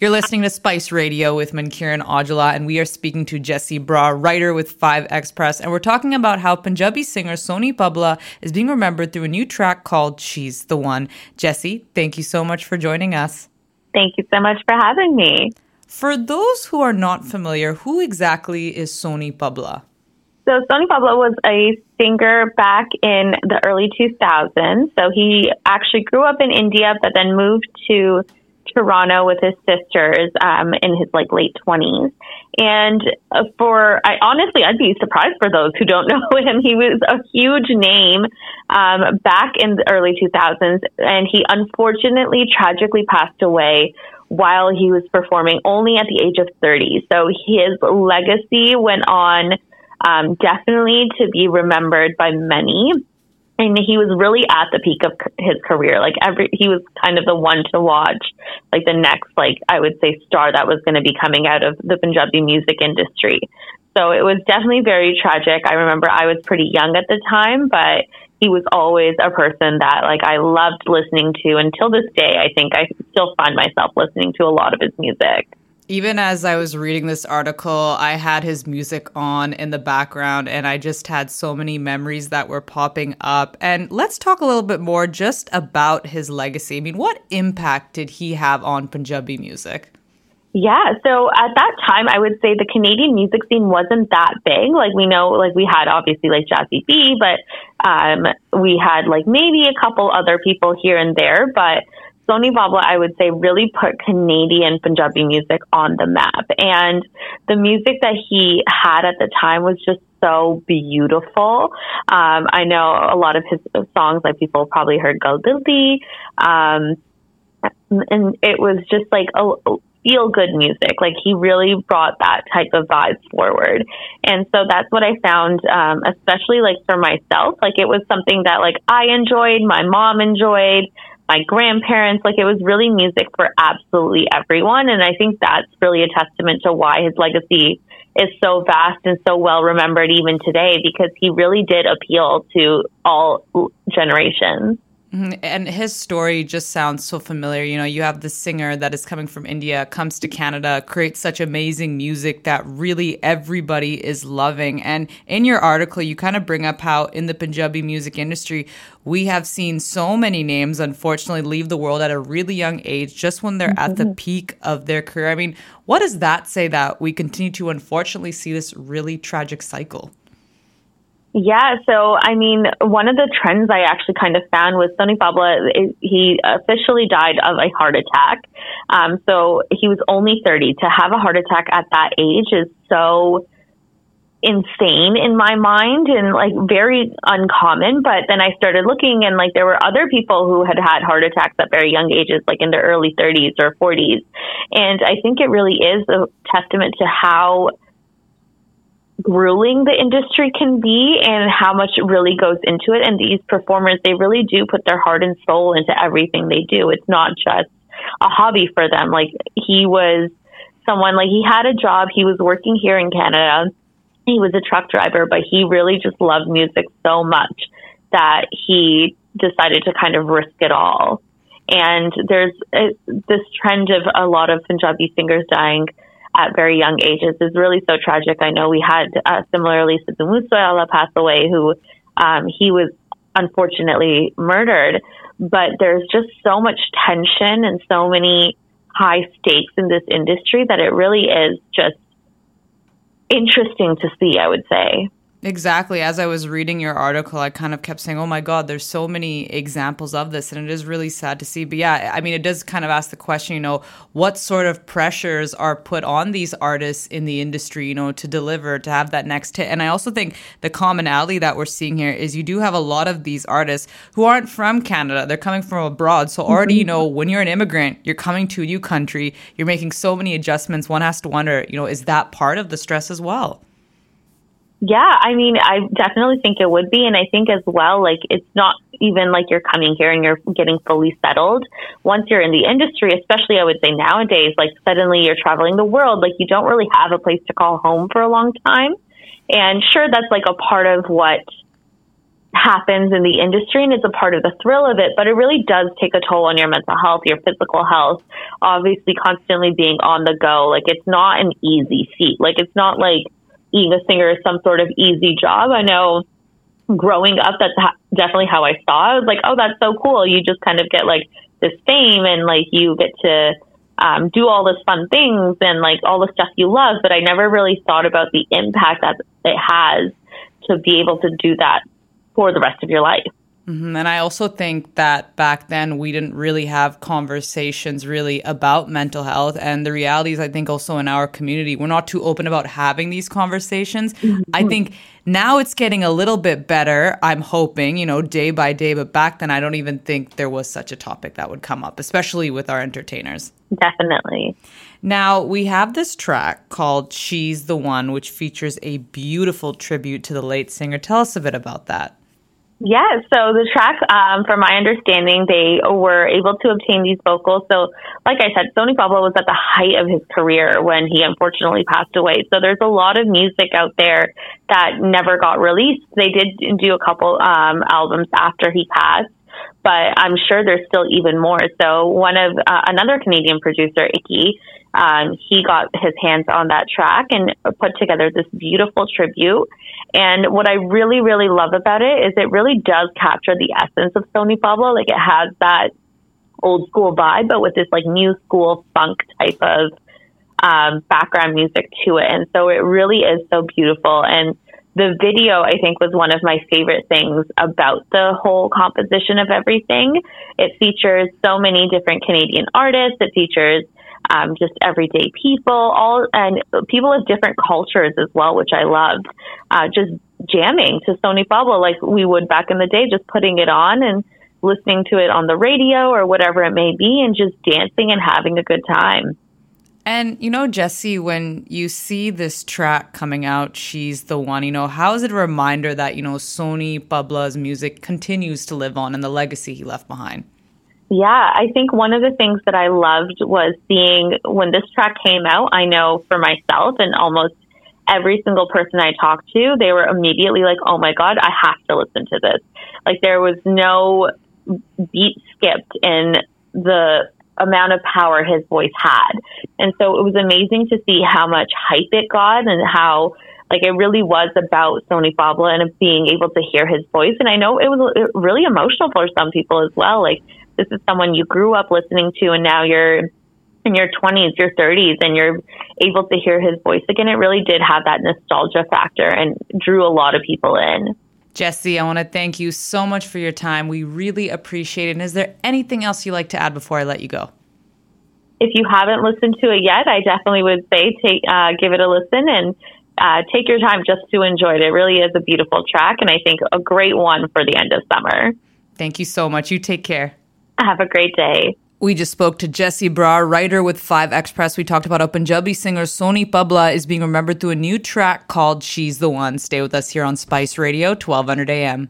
You're listening to Spice Radio with Mankiran Aujla, and we are speaking to Jessie Brar, writer with 5XFest, and we're talking about how Punjabi singer Soni Pabla is being remembered through a new track called She's the One. Jessie, thank you so much for joining us. Thank you so much for having me. For those who are not familiar, who exactly is Soni Pabla? So Soni Pabla was a singer back in the early 2000s. So he actually grew up in India, but then moved to Toronto with his sisters um, in his like late twenties. And uh, for I honestly, I'd be surprised for those who don't know him. He was a huge name um, back in the early 2000s, and he unfortunately tragically passed away while he was performing only at the age of 30. So his legacy went on um, definitely to be remembered by many and he was really at the peak of his career. Like every, he was kind of the one to watch, like the next, like I would say, star that was going to be coming out of the Punjabi music industry. So it was definitely very tragic. I remember I was pretty young at the time, but he was always a person that like I loved listening to until this day. I think I still find myself listening to a lot of his music even as I was reading this article, I had his music on in the background and I just had so many memories that were popping up. And let's talk a little bit more just about his legacy. I mean, what impact did he have on Punjabi music? Yeah, so at that time, I would say the Canadian music scene wasn't that big. Like we know, like we had obviously like Jazzy B, but um, we had like maybe a couple other people here and there. But Soni Pabla, I would say, really put Canadian Punjabi music on the map. And the music that he had at the time was just so beautiful. Um, I know a lot of his songs, like people probably heard Gal Dildi, um, and it was just like a, feel good music. Like he really brought that type of vibe forward. And so that's what I found, um, especially like for myself. Like it was something that like I enjoyed, my mom enjoyed my grandparents. Like it was really music for absolutely everyone. And I think that's really a testament to why his legacy is so vast and so well remembered even today because he really did appeal to all generations. Mm-hmm. And his story just sounds so familiar. You know, you have the singer that is coming from India, comes to Canada, creates such amazing music that really everybody is loving. And in your article, you kind of bring up how in the Punjabi music industry, we have seen so many names, unfortunately, leave the world at a really young age, just when they're mm-hmm. at the mm-hmm. peak of their career. I mean, what does that say that we continue to unfortunately see this really tragic cycle? Yeah, so I mean, one of the trends I actually kind of found was Soni Pabla. He officially died of a heart attack. Um, so he was only 30. To have a heart attack at that age is so insane in my mind and like very uncommon. But then I started looking and like there were other people who had had heart attacks at very young ages, like in their early 30s or 40s. And I think it really is a testament to how grueling the industry can be and how much really goes into it. And these performers, they really do put their heart and soul into everything they do. It's not just a hobby for them. Like he was someone, like he had a job, he was working here in Canada. He was a truck driver, but he really just loved music so much that he decided to kind of risk it all. And there's a, this trend of a lot of Punjabi singers dying at very young ages is really so tragic. I know we had uh, similarly Sidhu Moosewala pass away, who um, he was unfortunately murdered. But there's just so much tension and so many high stakes in this industry that it really is just interesting to see. I would say. Exactly. As I was reading your article, I kind of kept saying, oh my God, there's so many examples of this. And it is really sad to see. But yeah, I mean, it does kind of ask the question, you know, what sort of pressures are put on these artists in the industry, you know, to deliver, to have that next hit. And I also think the commonality that we're seeing here is you do have a lot of these artists who aren't from Canada. They're coming from abroad. So already, mm-hmm. you know, when you're an immigrant, you're coming to a new country, you're making so many adjustments. One has to wonder, you know, is that part of the stress as well? Yeah, I mean, I definitely think it would be. And I think as well, like, it's not even like you're coming here and you're getting fully settled. Once you're in the industry, especially I would say nowadays, like, suddenly you're traveling the world, like, you don't really have a place to call home for a long time. And sure, that's like a part of what happens in the industry and it's a part of the thrill of it, but it really does take a toll on your mental health, your physical health, obviously constantly being on the go. Like it's not an easy feat. Like it's not like being a singer is some sort of easy job. I know growing up, that's ha- definitely how I saw it. I was like, oh, that's so cool. You just kind of get like this fame and like you get to um, do all this fun things and like all the stuff you love. But I never really thought about the impact that it has to be able to do that for the rest of your life. Mm-hmm. And I also think that back then we didn't really have conversations really about mental health. And the reality is, I think also in our community, we're not too open about having these conversations. Mm-hmm. I think now it's getting a little bit better. I'm hoping, you know, day by day. But back then, I don't even think there was such a topic that would come up, especially with our entertainers. Definitely. Now, we have this track called She's the One, which features a beautiful tribute to the late singer. Tell us a bit about that. Yeah, so the track, um, from my understanding, they were able to obtain these vocals. So, like I said, Soni Pabla was at the height of his career when he unfortunately passed away. So there's a lot of music out there that never got released. They did do a couple um, albums after he passed, but I'm sure there's still even more. So one of uh, another Canadian producer, Ikky, um, he got his hands on that track and put together this beautiful tribute. And what I really, really love about it is it really does capture the essence of Soni Pabla. Like it has that old school vibe, but with this like new school funk type of um, background music to it. And so it really is so beautiful. And the video, I think, was one of my favorite things about the whole composition of everything. It features so many different Canadian artists. It features um, just everyday people, all and people of different cultures as well, which I loved. Uh, just jamming to Soni Pabla like we would back in the day, just putting it on and listening to it on the radio or whatever it may be, and just dancing and having a good time. And you know, Jessie, when you see this track coming out, she's the one. You know, how is it a reminder that you know Soni Pabla's music continues to live on and the legacy he left behind? Yeah, I think one of the things that I loved was seeing when this track came out. I know for myself and almost every single person I talked to, they were immediately like, "Oh my god, I have to listen to this." Like there was no beat skipped in the amount of power his voice had. And so it was amazing to see how much hype it got and how like it really was about Soni Pabla and being able to hear his voice. And I know it was really emotional for some people as well. Like this is someone you grew up listening to and now you're in your 20s, your 30s, and you're able to hear his voice again. It really did have that nostalgia factor and drew a lot of people in. Jessie, I want to thank you so much for your time. We really appreciate it. And is there anything else you'd like to add before I let you go? If you haven't listened to it yet, I definitely would say take uh, give it a listen and uh, take your time just to enjoy it. It really is a beautiful track, and I think a great one for the end of summer. Thank you so much. You take care. Have a great day. We just spoke to Jessie Brar, writer with 5XFest. We talked about how Punjabi singer Soni Pabla is being remembered through a new track called She's the One. Stay with us here on Spice Radio, 1200 AM.